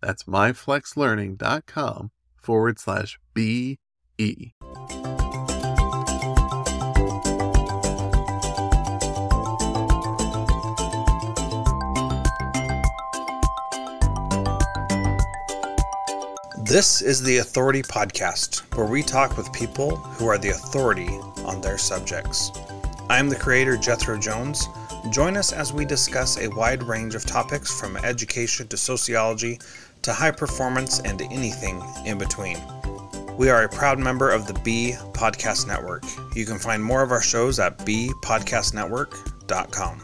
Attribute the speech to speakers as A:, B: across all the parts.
A: That's myflexlearning.com forward slash BE.
B: This is the Authority Podcast, where we talk with people who are the authority on their subjects. I'm the creator, Jethro Jones. Join us as we discuss a wide range of topics from education to sociology to high performance and anything in between. We are a proud member of the Be Podcast Network. You can find more of our shows at bepodcastnetwork.com.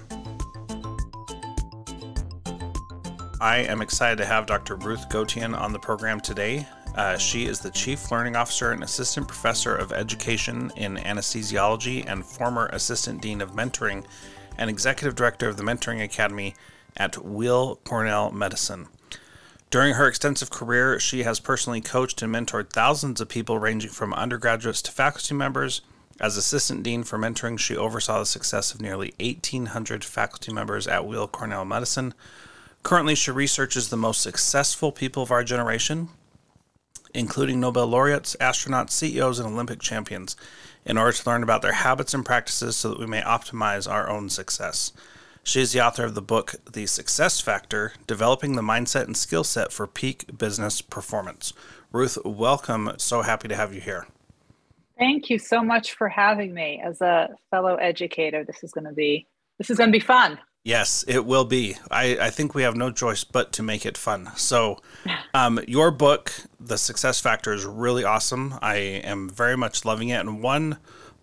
B: I am excited to have Dr. Ruth Gotian on the program today. Uh, she is the Chief Learning Officer and Assistant Professor of Education in Anesthesiology and former Assistant Dean of Mentoring and Executive Director of the Mentoring Academy at Weill Cornell Medicine. During her extensive career, she has personally coached and mentored thousands of people, ranging from undergraduates to faculty members. As assistant dean for mentoring, she oversaw the success of nearly 1,800 faculty members at Weill Cornell Medicine. Currently, she researches the most successful people of our generation, including Nobel laureates, astronauts, CEOs, and Olympic champions, in order to learn about their habits and practices so that we may optimize our own success. She is the author of the book, The Success Factor Developing the Mindset and Skill Set for Peak Business Performance. Ruth, welcome. So happy to have you here.
C: Thank you so much for having me. As a fellow educator, this is going to be this is going to be fun.
B: Yes, it will be. I, I think we have no choice but to make it fun. So, um, your book, The Success Factor, is really awesome. I am very much loving it. And one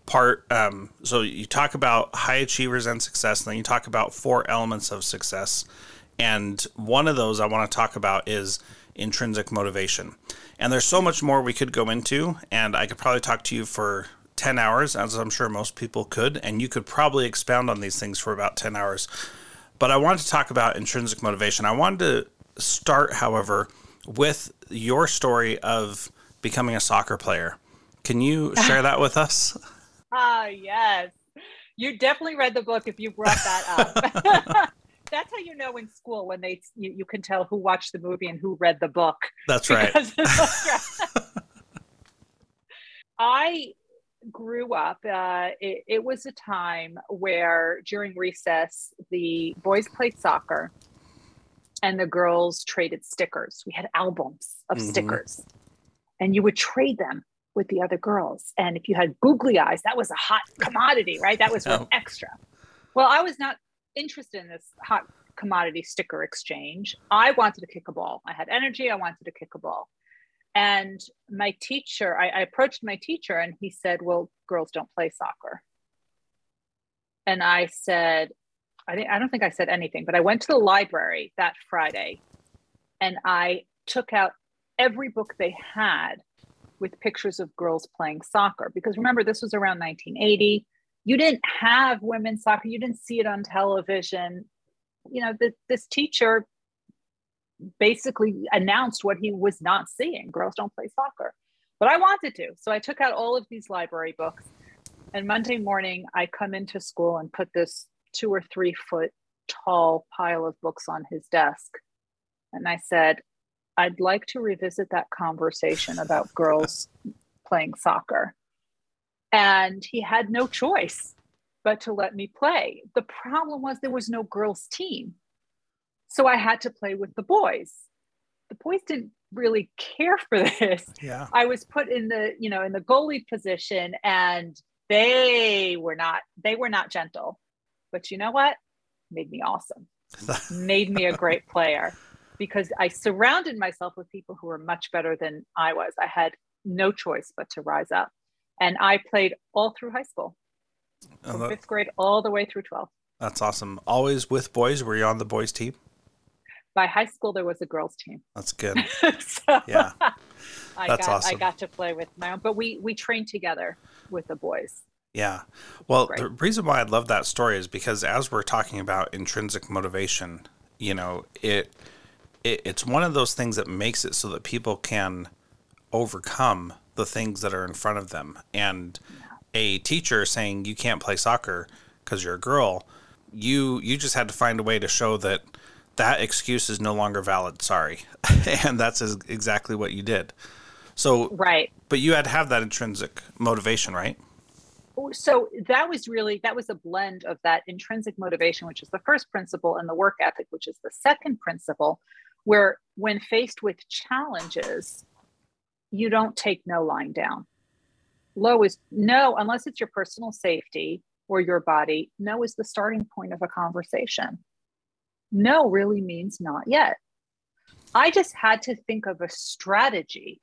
B: part um, so you talk about high achievers and success and then you talk about four elements of success. And one of those i want to talk about is intrinsic motivation. And there's so much more we could go into and i could probably talk to you for 10 hours as i'm sure most people could and you could probably expound on these things for about 10 hours. But i wanted to talk about intrinsic motivation. I wanted to start however with your story of becoming a soccer player. Can you share that with us
C: yes. You definitely read the book if you brought that up. That's how you know in school when they you, you can tell who watched the movie and who read the book.
B: That's right.
C: I grew up, uh, it, it, was a time where during recess, the boys played soccer and the girls traded stickers. We had albums of mm-hmm. stickers, and you would trade them with the other girls. And if you had googly eyes, that was a hot commodity, right? That was oh. extra. Well, I was not interested in this hot commodity sticker exchange. I wanted to kick a ball. I had energy. I wanted to kick a ball. And my teacher, I, I approached my teacher and he said, Well, girls don't play soccer. And I said, I, think, I don't think I said anything, but I went to the library that Friday and I took out every book they had with pictures of girls playing soccer. Because remember, this was around 1980. You didn't have women's soccer, you didn't see it on television. You know, the, this teacher basically announced what he was not seeing girls don't play soccer but i wanted to so i took out all of these library books and monday morning i come into school and put this two or three foot tall pile of books on his desk and i said i'd like to revisit that conversation about girls playing soccer and he had no choice but to let me play. The problem was there was no girls' team. So I had to play with the boys. The boys didn't really care for this.
B: Yeah.
C: I was put in the, you know, in the goalie position and they were not they were not gentle. But you know what? Made me awesome. Made me a great player because I surrounded myself with people who were much better than I was. I had no choice but to rise up. And I played all through high school from fifth grade all the way through 12.
B: That's awesome. Always with boys. Were you on the boys team?
C: By high school, there was a girls team.
B: That's good.
C: so
B: Yeah.
C: I
B: That's
C: got,
B: awesome.
C: I got to play with my own, but we we trained together with the boys.
B: Yeah. Well,
C: Great.
B: the reason why I love that story is because as we're talking about intrinsic motivation, you know, it, it it's one of those things that makes it so that people can overcome the things that are in front of them. And a teacher saying you can't play soccer because you're a girl, you you just had to find a way to show that that excuse is no longer valid. Sorry, and that's exactly what you did. So,
C: Right.
B: but you had to have that intrinsic motivation, right?
C: so that was really that was a blend of that intrinsic motivation which is the first principle and the work ethic which is the second principle where when faced with challenges you don't take no lying down. Low is no unless it's your personal safety or your body no is the starting point of a conversation. No really means not yet. I just had to think of a strategy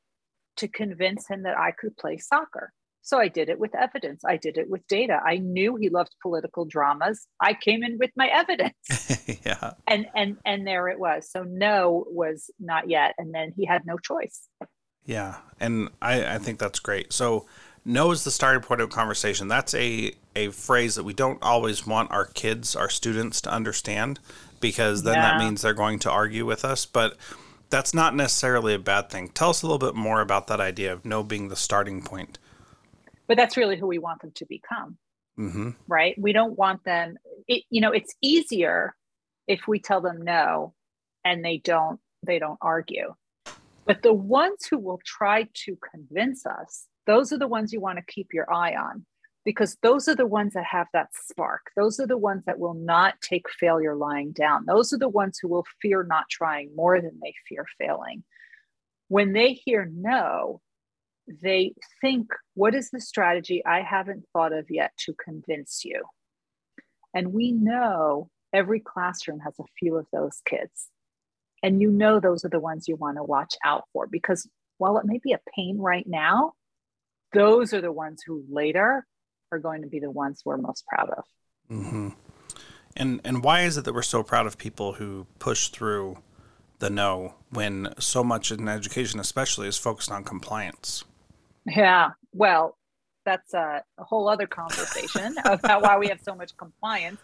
C: to convince him that i could play soccer so I did it with evidence. I did it with data. I knew he loved political dramas. I came in with my evidence.
B: yeah.
C: And and and there it was. So no was not yet. And then he had no choice.
B: Yeah, and I, I think that's great. So, no is the starting point of conversation. That's a a phrase that we don't always want our kids, our students, to understand, because then that means they're going to argue with us. But that's not necessarily a bad thing. Tell us a little bit more about that idea of no being the starting point.
C: But that's really who we want them to become,
B: Mm-hmm.
C: right? We don't want them it, you know, it's easier if we tell them no and they don't they don't argue. But the ones who will try to convince us, those are the ones you want to keep your eye on because those are the ones that have that spark. Those are the ones that will not take failure lying down. Those are the ones who will fear not trying more than they fear failing. When they hear no, they think, what is the strategy I haven't thought of yet to convince you? And we know every classroom has a few of those kids. And you know those are the ones you want to watch out for because while it may be a pain right now, those are the ones who later are going to be the ones we're most proud of.
B: Mm-hmm. And and why is it that we're so proud of people who push through the no when so much in education, especially, is focused on compliance?
C: Yeah, well, that's a, a whole other conversation about why we have so much compliance.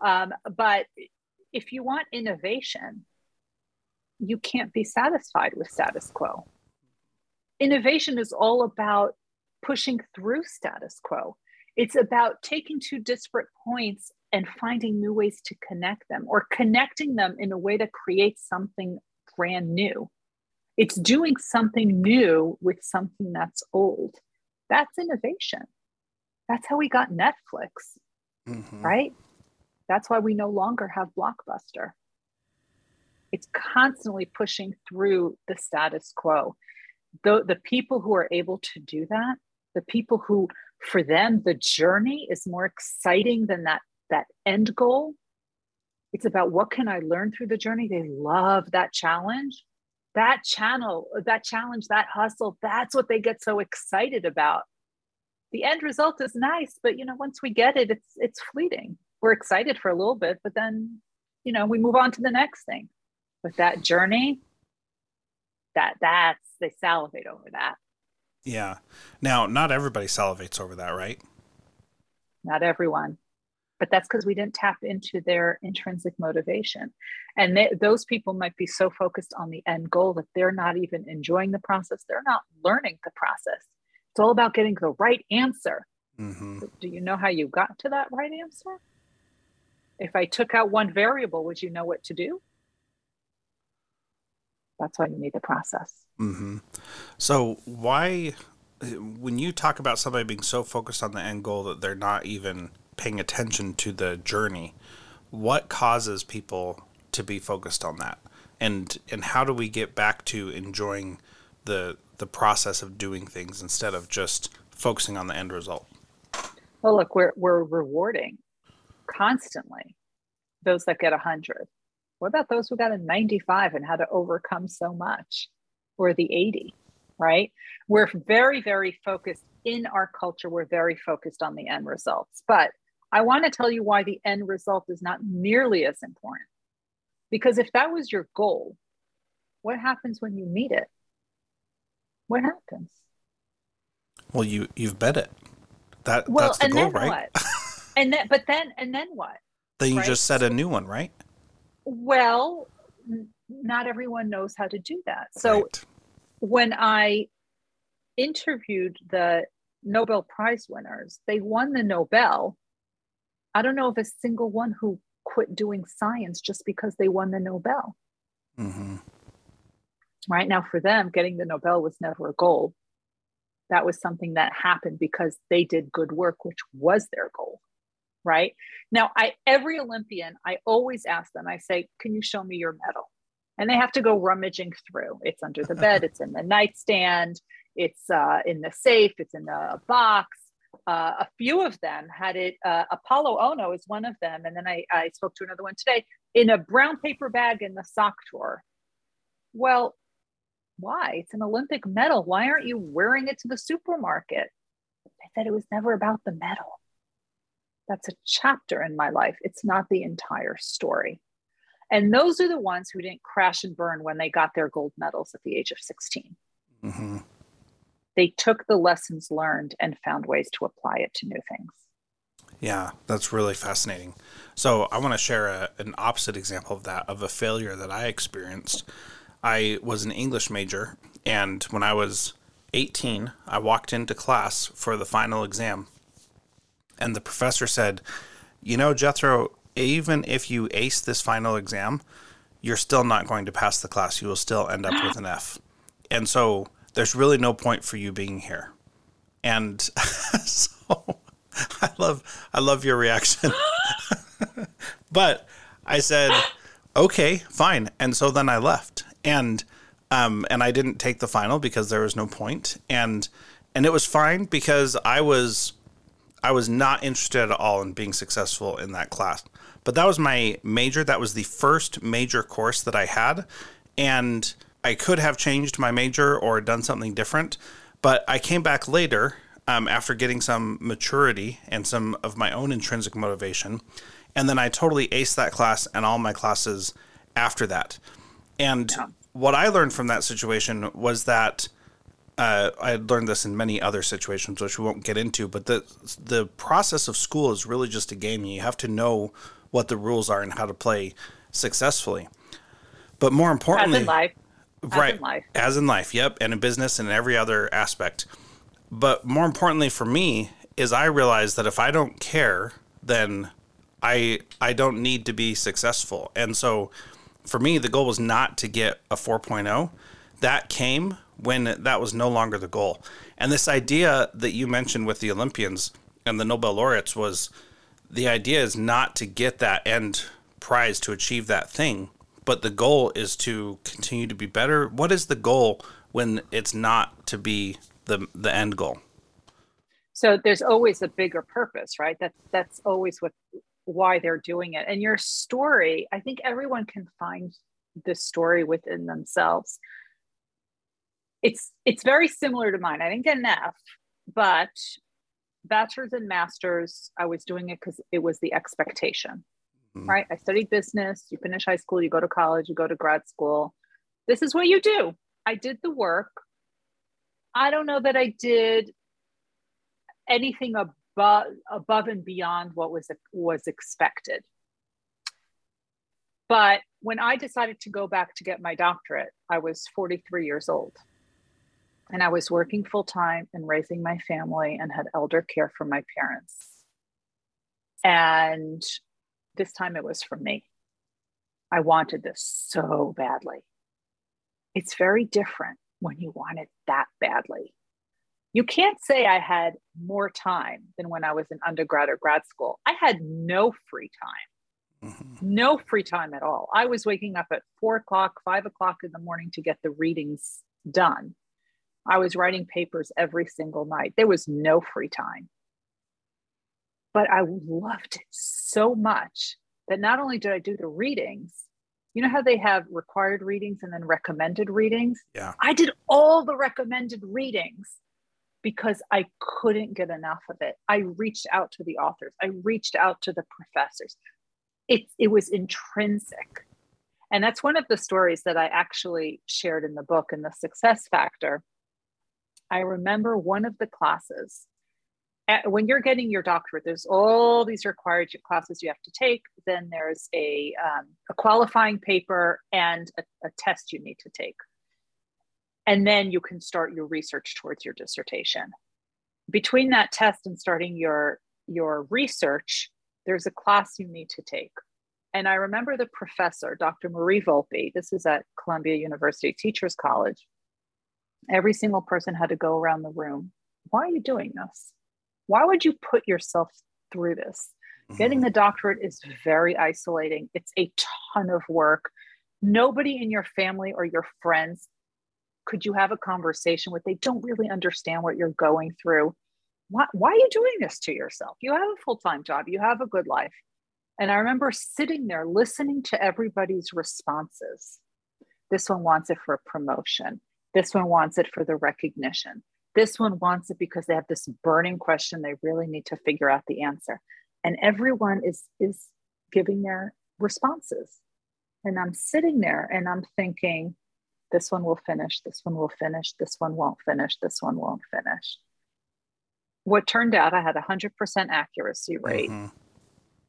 C: Um, but if you want innovation, you can't be satisfied with status quo. Innovation is all about pushing through status quo. It's about taking two disparate points and finding new ways to connect them or connecting them in a way that creates something brand new. It's doing something new with something that's old. That's innovation. That's how we got Netflix,
B: Mm-hmm.
C: right? That's why we no longer have Blockbuster. It's constantly pushing through the status quo. The, the people who are able to do that, the people who, for them, the journey is more exciting than that, that end goal. It's about what can I learn through the journey. They love that challenge. That channel, that challenge, that hustle, that's what they get so excited about. The end result is nice, but you know, once we get it, it's it's fleeting. We're excited for a little bit, but then, you know, we move on to the next thing. But that journey, that that's they salivate over that.
B: Yeah. Now, not everybody salivates over that, right?
C: Not everyone. But that's because we didn't tap into their intrinsic motivation. And they, those people might be so focused on the end goal that they're not even enjoying the process. They're not learning the process. It's all about getting the right answer. Mm-hmm. do you know how you got to that right answer? If i took out one variable would you know what to do? That's why you need the process.
B: Mm-hmm. so why when you talk about somebody being so focused on the end goal that they're not even paying attention to the journey, what causes people to be focused on that? And and how do we get back to enjoying the the process of doing things instead of just focusing on the end result?
C: Well, look, we're we're rewarding constantly those that get a hundred. What about those who got a 95 and how to overcome so much? Or the 80? right? We're very, very focused in our culture, we're very focused on the end results. But I want to tell you why the end result is not nearly as important. Because if that was your goal, what happens when you meet it? What happens?
B: Well, you you've bet it. That well, that's the
C: and
B: goal,
C: then
B: right?
C: What? and then, but then, and then what?
B: Then you right? just set a new one, right?
C: Well, not everyone knows how to do that. So right when I interviewed the Nobel Prize winners, they won the Nobel. I don't know of a single one who quit doing science just because they won the Nobel. Mm-hmm. Right now, for them, getting the Nobel was never a goal. That was something that happened because they did good work, which was their goal. Right now, I every Olympian, I always ask them. I say, "Can you show me your medal?" and they have to go rummaging through. It's under the bed, it's in the nightstand, it's uh, in the safe, it's in the box. Uh, a few of them had it. Uh, Apolo Ohno is one of them, and then I, I spoke to another one today in a brown paper bag in the sock drawer. Well, why? It's an Olympic medal. Why aren't you wearing it to the supermarket? I said it was never about the medal. That's a chapter in my life. It's not the entire story. And those are the ones who didn't crash and burn when they got their gold medals at the age of 16. Mm-hmm. They took the lessons learned and found ways to apply it to new things.
B: Yeah, that's really fascinating. So, I want to share a, an opposite example of that, of a failure that I experienced. I was an English major, and when I was 18, I walked into class for the final exam, and the professor said, You know, Jethro, even if you ace this final exam, you're still not going to pass the class. You will still end up with an F. And so there's really no point for you being here. And so I love I love your reaction. but I said, "Okay, fine." And so then I left. And um and I didn't take the final because there was no point. And and it was fine because I was I was not interested at all in being successful in that class. But that was my major. That was the first major course that I had. And I could have changed my major or done something different. But I came back later um, after getting some maturity and some of my own intrinsic motivation. And then I totally aced that class and all my classes after that. And yeah. what I learned from that situation was that uh, I had learned this in many other situations, which we won't get into. But the the process of school is really just a game. You have to know what the rules are and how to play successfully. But more importantly, right?
C: As in life,
B: as in life, yep, and in business and in every other aspect. But more importantly for me is I realize that if I don't care, then I I don't need to be successful. And so for me, the goal was not to get a 4.0. That came when that was no longer the goal. And this idea that you mentioned with the Olympians and the Nobel laureates was the idea is not to get that end prize to achieve that thing, but the goal is to continue to be better. What is the goal when it's not to be the the end goal?
C: So there's always a bigger purpose, right? That that's always what why they're doing it. And your story, I think everyone can find the story within themselves. It's it's very similar to mine. I didn't get an F, but bachelor's and master's, I was doing it because it was the expectation, mm-hmm. right? I studied business. You finish high school, you go to college, you go to grad school. This is what you do. I did the work. I don't know that I did anything above above and beyond what was was expected. But when I decided to go back to get my doctorate, I was 43 years old. And I was working full time and raising my family and had elder care for my parents. And this time it was for me. I wanted this so badly. It's very different when you want it that badly. You can't say I had more time than when I was in undergrad or grad school. I had no free time, mm-hmm. no free time at all. I was waking up at four o'clock, five o'clock in the morning to get the readings done. I was writing papers every single night. There was no free time. But I loved it so much that not only did I do the readings, you know how they have required readings and then recommended readings?
B: Yeah.
C: I did all the recommended readings because I couldn't get enough of it. I reached out to the authors, I reached out to the professors. It, it was intrinsic. And that's one of the stories that I actually shared in the book in the success factor. I remember one of the classes when you're getting your doctorate, there's all these required classes you have to take. Then there's a, um, a qualifying paper and a, a test you need to take. And then you can start your research towards your dissertation. Between that test and starting your, your research, there's a class you need to take. And I remember the professor, Dr. Marie Volpe, this is at Columbia University Teachers College. Every single person had to go around the room. Why are you doing this? Why would you put yourself through this? Mm-hmm. Getting the doctorate is very isolating. It's a ton of work. Nobody in your family or your friends could you have a conversation with. They don't really understand what you're going through. Why, why are you doing this to yourself? You have a full time job, you have a good life. And I remember sitting there listening to everybody's responses. This one wants it for a promotion. This one wants it for the recognition. This one wants it because they have this burning question they really need to figure out the answer. And everyone is is giving their responses. And I'm sitting there and I'm thinking, this one will finish, this one will finish, this one won't finish, this one won't finish. What turned out, I had a 100% accuracy rate. Mm-hmm.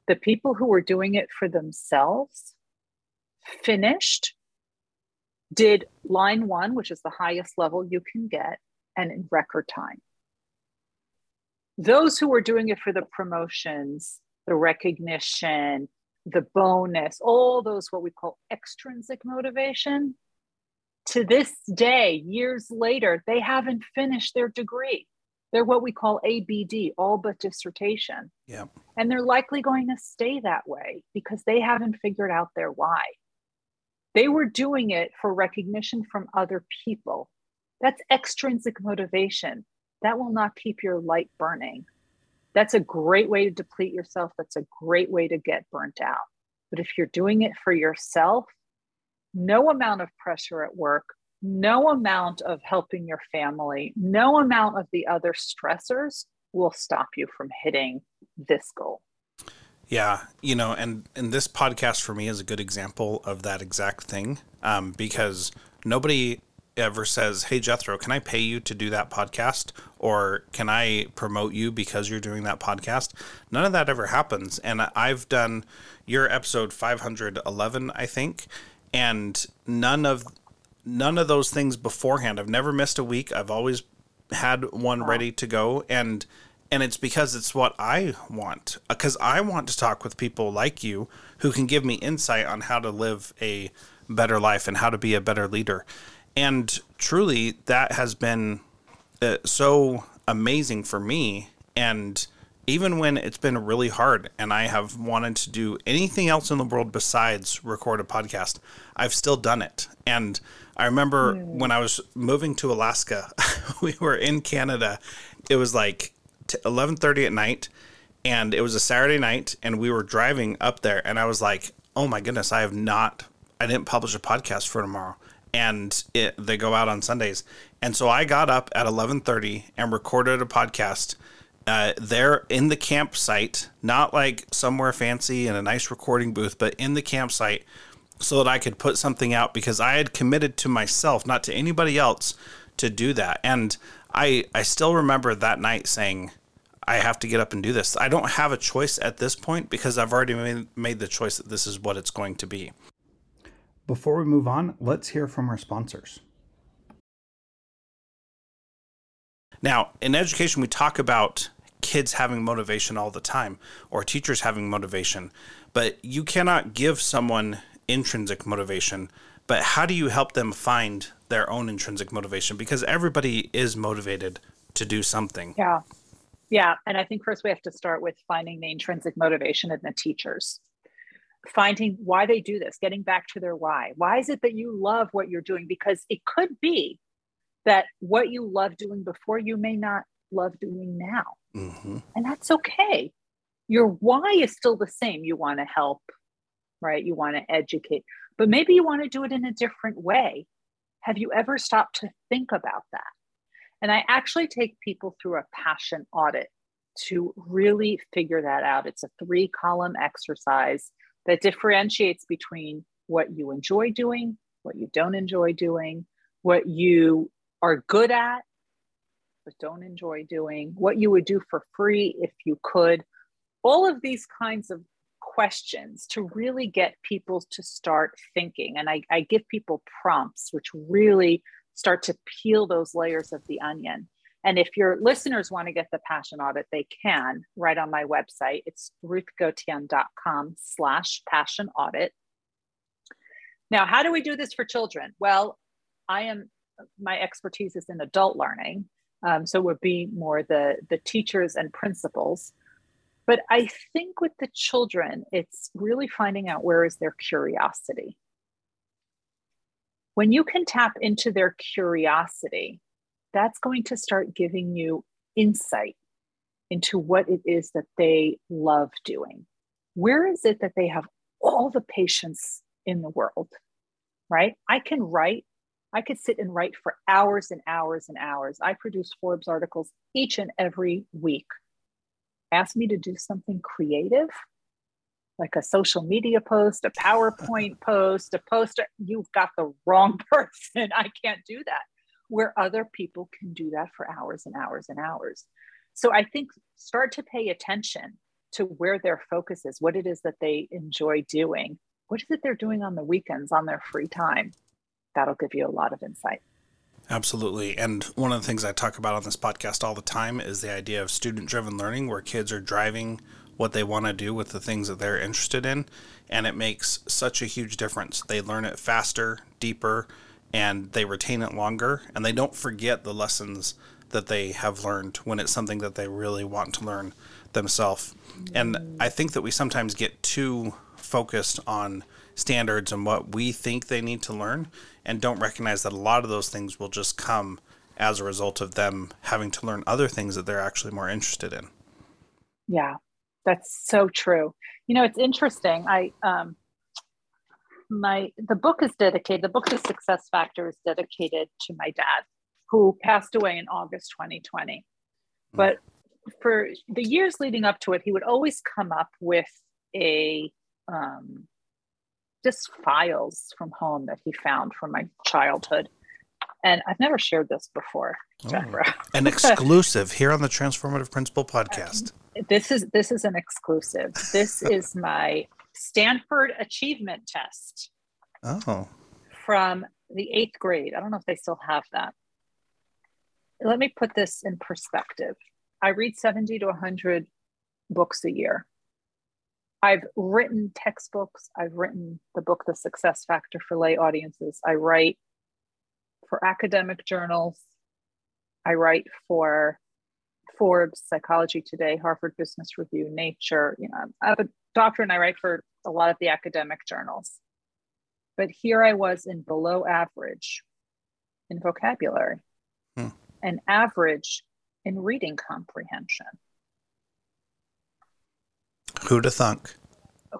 C: The people who were doing it for themselves finished, did line one, which is the highest level you can get, and in record time. Those who were doing it for the promotions, the recognition, the bonus, all those what we call extrinsic motivation, to this day, years later, they haven't finished their degree. They're what we call ABD, all but dissertation.
B: Yeah.
C: And they're likely going to stay that way because they haven't figured out their why. They were doing it for recognition from other people. That's extrinsic motivation. That will not keep your light burning. That's a great way to deplete yourself. That's a great way to get burnt out. But if you're doing it for yourself, no amount of pressure at work, no amount of helping your family, no amount of the other stressors will stop you from hitting this goal.
B: Yeah, you know, and and this podcast for me is a good example of that exact thing, um, because nobody ever says, "Hey Jethro, can I pay you to do that podcast or can I promote you because you're doing that podcast?" None of that ever happens. And I've done your episode 511, I think, and none of none of those things beforehand. I've never missed a week. I've always had one wow. ready to go and and it's because it's what I want uh, because I want to talk with people like you who can give me insight on how to live a better life and how to be a better leader and truly that has been uh, so amazing for me and even when it's been really hard and I have wanted to do anything else in the world besides record a podcast, I've still done it. And I remember mm. when I was moving to Alaska, we were in Canada. It was like 11:30 at night and it was a Saturday night and we were driving up there and I was like, "Oh my goodness, I have not I didn't publish a podcast for tomorrow." And it, they go out on Sundays. And so I got up at 11:30 and recorded a podcast uh, there in the campsite, not like somewhere fancy in a nice recording booth, but in the campsite, so that I could put something out because I had committed to myself, not to anybody else, to do that. And I I still remember that night saying, I have to get up and do this. I don't have a choice at this point because I've already made, made the choice that this is what it's going to be.
D: Before we move on, let's hear from our sponsors.
B: Now, in education, we talk about kids having motivation all the time or teachers having motivation, but you cannot give someone intrinsic motivation. But how do you help them find their own intrinsic motivation? Because everybody is motivated to do something.
C: Yeah. Yeah. And I think first we have to start with finding the intrinsic motivation in the teachers finding why they do this, getting back to their why. Why is it that you love what you're doing? Because it could be that what you love doing before you may not love doing now. Mm-hmm. And that's okay. Your why is still the same. You want to help, right? You want to educate, but maybe you want to do it in a different way. Have you ever stopped to think about that? And I actually take people through a passion audit to really figure that out. It's a three column exercise that differentiates between what you enjoy doing, what you don't enjoy doing, what you are good at, but don't enjoy doing, what you would do for free if you could. All of these kinds of questions to really get people to start thinking. And I, I give people prompts, which really start to peel those layers of the onion. And if your listeners want to get the passion audit, they can right on my website. It's ruthgotian.com slash passion audit. Now, how do we do this for children? Well, I am, my expertise is in adult learning. Um, so it would be more the, the teachers and principals. But I think with the children, it's really finding out where is their curiosity. When you can tap into their curiosity, that's going to start giving you insight into what it is that they love doing. Where is it that they have all the patience in the world? Right? I can write. I could sit and write for hours and hours and hours. I produce Forbes articles each and every week. Ask me to do something creative, like a social media post, a PowerPoint post, a poster. You've got the wrong person. I can't do that where other people can do that for hours and hours and hours. So I think start to pay attention to where their focus is, what it is that they enjoy doing, what is it they're doing on the weekends, on their free time. That'll give you a lot of insight.
B: Absolutely. And one of the things I talk about on this podcast all the time is the idea of student driven learning, where kids are driving what they want to do with the things that they're interested in. And it makes such a huge difference. They learn it faster, deeper, and they retain it longer and they don't forget the lessons that they have learned when it's something that they really want to learn themselves. And I think that we sometimes get too focused on standards and what we think they need to learn and don't recognize that a lot of those things will just come as a result of them having to learn other things that they're actually more interested in.
C: Yeah, that's so true. You know, it's interesting. I um my the book is dedicated the book the success factor is dedicated to my dad who passed away in august 2020 hmm. but for the years leading up to it he would always come up with a um, just files from home that he found from my childhood. And i've never shared this before
B: oh, an exclusive here on the transformative Principal podcast.
C: This is this is an exclusive. This is my Stanford Achievement Test.
B: Oh.
C: From the eighth grade. I don't know if they still have that. Let me put this in perspective. I read 70 to 100 books a year. I've written textbooks. I've written the book, The Success Factor for Lay Audiences. I write for academic journals. I write for Forbes, Psychology Today, Harvard Business Review, Nature. You know, I have a doctor and I write for a lot of the academic journals. But here I was in below average in vocabulary hmm. and average in reading comprehension.
B: Who'd have thunk?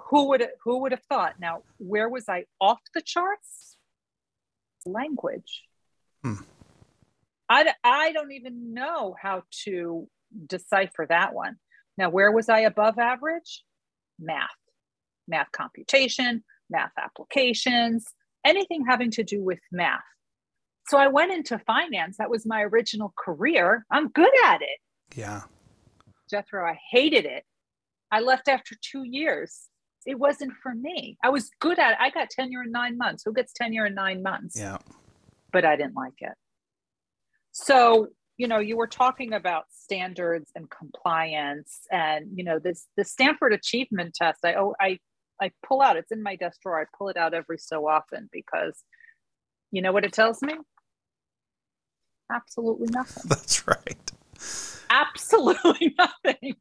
C: Who would who would have thought? Now, where was I off the charts? Language. Hmm. I, I don't even know how to decipher that one. Now, where was I above average? Math, math computation, math applications, anything having to do with math. So I went into finance. That was my original career. I'm good at it.
B: Yeah.
C: Jethro, I hated it. I left after two years. It wasn't for me. I was good at it. I got tenure in nine months. Who gets tenure in nine months?
B: Yeah.
C: But I didn't like it. So, you know, you were talking about standards and compliance and, you know, this the Stanford achievement test. I oh I I pull out, it's in my desk drawer. I pull it out every so often because you know what it tells me? Absolutely nothing.
B: That's right.
C: Absolutely nothing.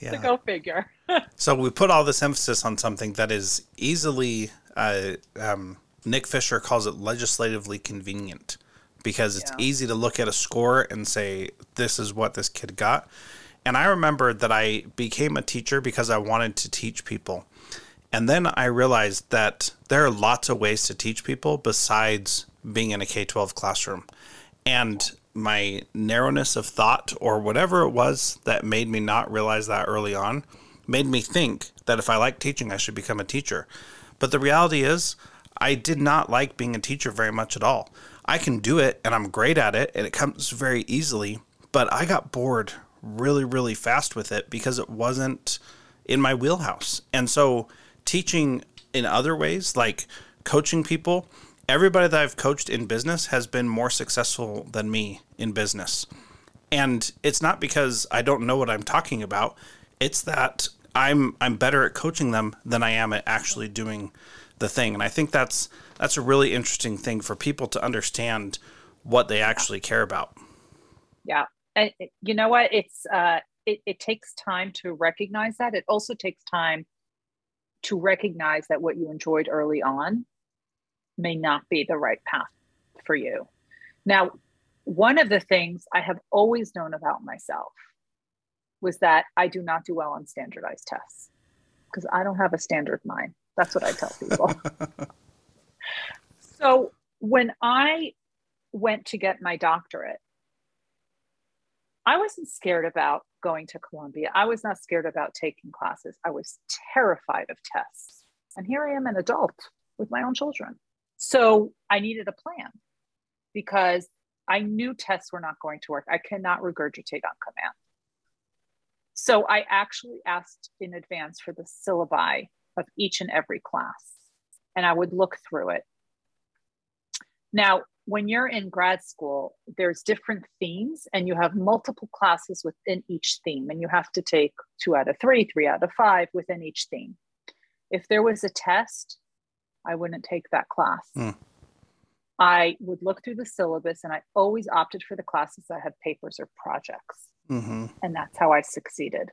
B: Yeah.
C: So go figure.
B: So we put all this emphasis on something that is easily, uh, um, Nick Fisher calls it legislatively convenient because it's
C: Yeah.
B: easy to look at a score and say, this is what this kid got. And I remember that I became a teacher because I wanted to teach people. And then I realized that there are lots of ways to teach people besides being in a K 12 classroom. And my narrowness of thought, or whatever it was that made me not realize that early on, made me think that if I like teaching, I should become a teacher. But the reality is, I did not like being a teacher very much at all. I can do it and I'm great at it and it comes very easily, but I got bored really, really fast with it because it wasn't in my wheelhouse. And so, teaching in other ways, like coaching people, everybody that I've coached in business has been more successful than me in business. And it's not because I don't know what I'm talking about. It's that I'm I'm better at coaching them than I am at actually doing the thing. And I think that's that's a really interesting thing for people to understand what they actually care about.
C: Yeah. And you know what? It's uh it, it takes time to recognize that. It also takes time to recognize that what you enjoyed early on may not be the right path for you. Now, one of the things I have always known about myself was that I do not do well on standardized tests because I don't have a standard mind. That's what I tell people. so when I went to get my doctorate, I wasn't scared about going to Columbia. I was not scared about taking classes. I was terrified of tests. And here I am, an adult with my own children. So I needed a plan because I knew tests were not going to work. I cannot regurgitate on command. So I actually asked in advance for the syllabi of each and every class, and I would look through it. Now, when you're in grad school, there's different themes, and you have multiple classes within each theme, and you have to take two out of three, three out of five within each theme. If there was a test, I wouldn't take that class.
B: Hmm.
C: I would look through the syllabus, and I always opted for the classes that had papers or projects.
B: Mm-hmm.
C: And that's how I succeeded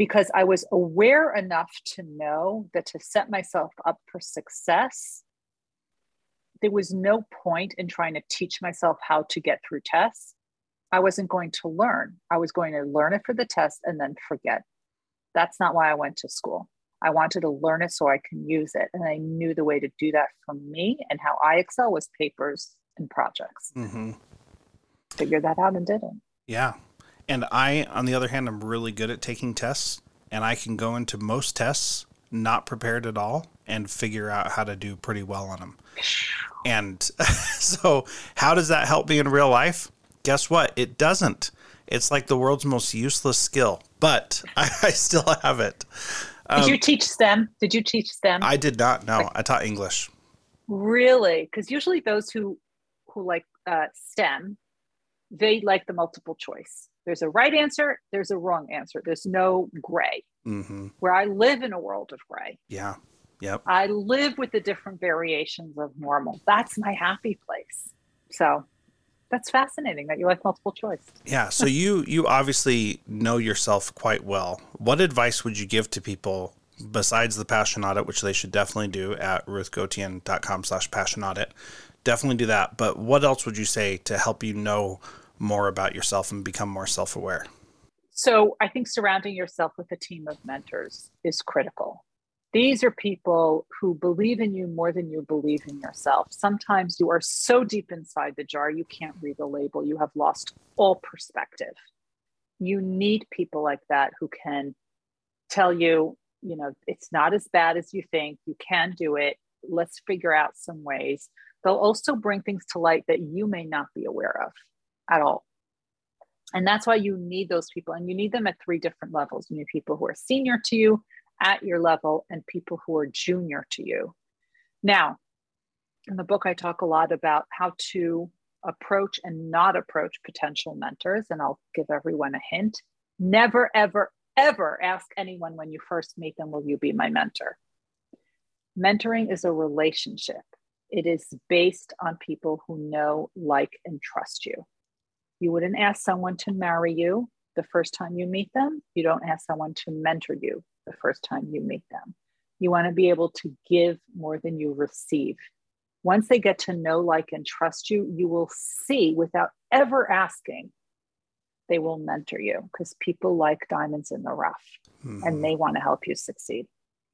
C: because I was aware enough to know that to set myself up for success, there was no point in trying to teach myself how to get through tests. I wasn't going to learn. I was going to learn it for the test and then forget. That's not why I went to school. I wanted to learn it so I can use it. And I knew the way to do that for me and how I excel was papers and projects.
B: Mm-hmm.
C: Figured that out and did it.
B: Yeah. And I, on the other hand, I'm really good at taking tests, and I can go into most tests not prepared at all and figure out how to do pretty well on them. And so, how does that help me in real life? Guess what? It doesn't. It's like the world's most useless skill, but I, I still have it.
C: Did you teach STEM? Did you teach STEM?
B: Um, I did not know. I taught English.
C: Really? Because usually those who who like uh, STEM, they like the multiple choice. There's a right answer. There's a wrong answer. There's no gray.
B: Mm-hmm.
C: Where I live in a world of gray.
B: Yeah. Yep.
C: I live with the different variations of normal. That's my happy place. So that's fascinating that you like multiple choice.
B: Yeah. So you you obviously know yourself quite well. What advice would you give to people besides the passion audit, which they should definitely do at ruthgotian.com slash passion audit? Definitely do that. But what else would you say to help you know more about yourself and become more self aware?
C: So I think surrounding yourself with a team of mentors is critical. These are people who believe in you more than you believe in yourself. Sometimes you are so deep inside the jar, you can't read the label. You have lost all perspective. You need people like that who can tell you, you know, it's not as bad as you think. You can do it. Let's figure out some ways. They'll also bring things to light that you may not be aware of at all. And that's why you need those people. And you need them at three different levels. You need people who are senior to you at your level and people who are junior to you. Now, in the book, I talk a lot about how to approach and not approach potential mentors. And I'll give everyone a hint. Never, ever, ever ask anyone when you first meet them, Will you be my mentor? Mentoring is a relationship, it is based on people who know, like, and trust you. You wouldn't ask someone to marry you the first time you meet them. You don't ask someone to mentor you the first time you meet them. You want to be able to give more than you receive. Once they get to know, like, and trust you, you will see without ever asking, they will mentor you because people like diamonds in the rough mm-hmm. and they want to help you succeed.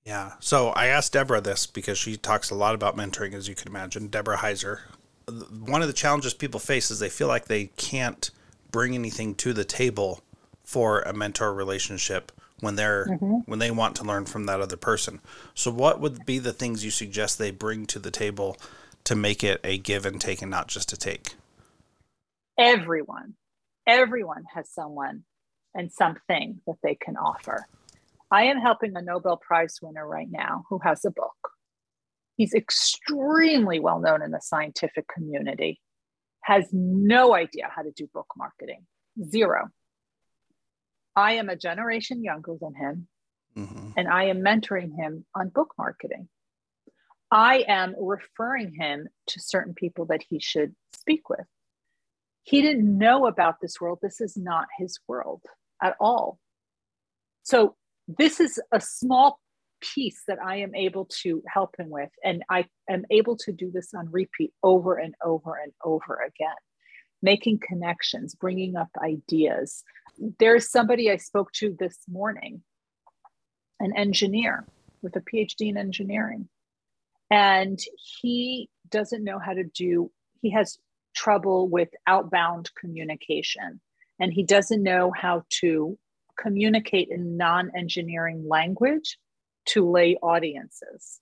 B: Yeah. So I asked Deborah this because she talks a lot about mentoring, as you can imagine. Deborah Heiser. One of the challenges people face is they feel like they can't bring anything to the table for a mentor relationship when they're mm-hmm. when they want to learn from that other person. So what would be the things you suggest they bring to the table to make it a give and take and not just a take?
C: Everyone. Everyone has someone and something that they can offer. I am helping a Nobel Prize winner right now who has a book. He's extremely well known in the scientific community, has no idea how to do book marketing, zero. I am a generation younger than him, mm-hmm. and I am mentoring him on book marketing. I am referring him to certain people that he should speak with. He didn't know about this world. This is not his world at all. So, this is a small piece that I am able to help him with. And I am able to do this on repeat over and over and over again making connections, bringing up ideas. There's somebody I spoke to this morning, an engineer with a PhD in engineering. And he doesn't know how to do, he has trouble with outbound communication. And he doesn't know how to communicate in non engineering language to lay audiences.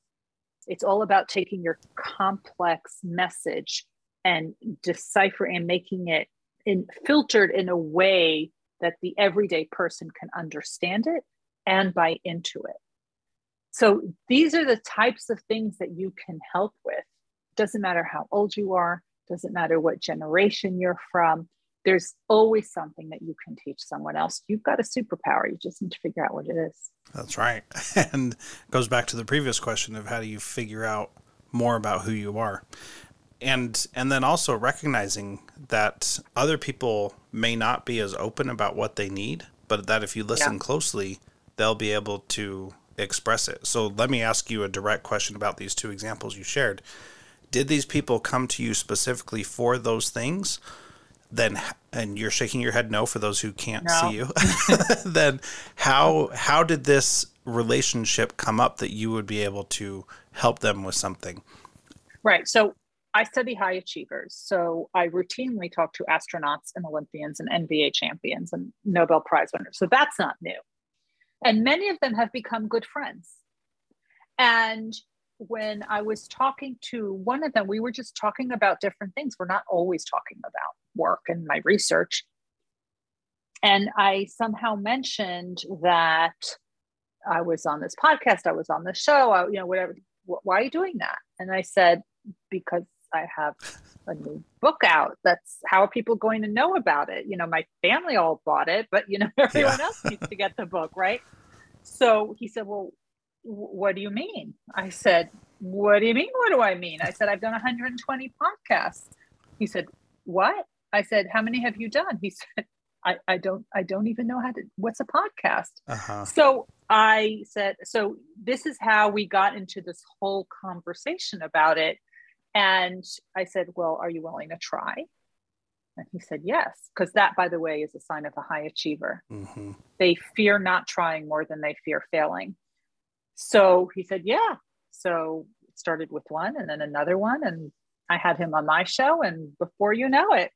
C: It's all about taking your complex message and deciphering and making it in, filtered in a way that the everyday person can understand it and buy into it. So these are the types of things that you can help with. Doesn't matter how old you are, doesn't matter what generation you're from. There's always something that you can teach someone else. You've got a superpower. You just need to figure out what it is.
B: That's right. And goes back to the previous question of how do you figure out more about who you are and and then also recognizing that other people may not be as open about what they need but that if you listen yeah. closely they'll be able to express it so let me ask you a direct question about these two examples you shared did these people come to you specifically for those things then and you're shaking your head no for those who can't no. see you then how how did this relationship come up that you would be able to help them with something
C: right so I study high achievers. So I routinely talk to astronauts and Olympians and NBA champions and Nobel Prize winners. So that's not new. And many of them have become good friends. And when I was talking to one of them, we were just talking about different things. We're not always talking about work and my research. And I somehow mentioned that I was on this podcast, I was on the show, I, you know, whatever. Why are you doing that? And I said, because I have a new book out. That's how are people going to know about it? You know, my family all bought it, but you know, everyone yeah. else needs to get the book, right? So he said, Well, what do you mean? I said, What do you mean? What do I mean? I said, I've done 120 podcasts. He said, What? I said, How many have you done? He said, I, I don't I don't even know how to what's a podcast. Uh-huh. So I said, so this is how we got into this whole conversation about it and I said, Well, are you willing to try? And he said, Yes, because that, by the way, is a sign of a high achiever. Mm-hmm. They fear not trying more than they fear failing. So he said, Yeah. So it started with one and then another one. And I had him on my show. And before you know it,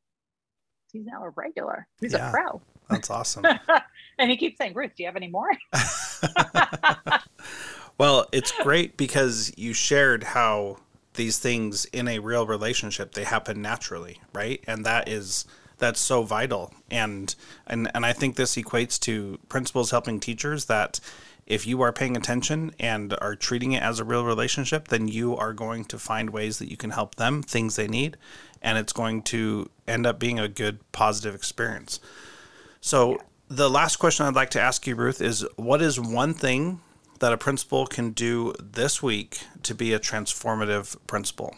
C: he's now a regular. He's yeah, a pro.
B: That's awesome.
C: and he keeps saying, Ruth, do you have any more?
B: well, it's great because you shared how these things in a real relationship they happen naturally right and that is that's so vital. And and and I think this equates to principals helping teachers that if you are paying attention and are treating it as a real relationship, then you are going to find ways that you can help them, things they need, and it's going to end up being a good positive experience. So the last question I'd like to ask you, Ruth, is what is one thing that a principal can do this week to be a transformative principal?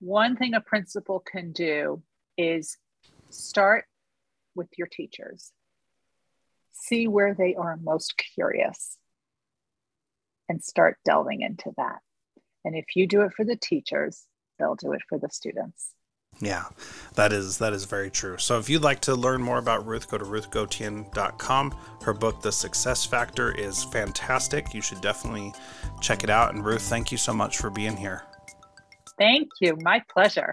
C: One thing a principal can do is start with your teachers. See where they are most curious and start delving into that. And if you do it for the teachers, they'll do it for the students.
B: Yeah, that is that is very true. So if you'd like to learn more about Ruth, go to ruthgotian.com. Her book, The Success Factor, is fantastic. You should definitely check it out. And Ruth, thank you so much for being here.
C: Thank you. My pleasure.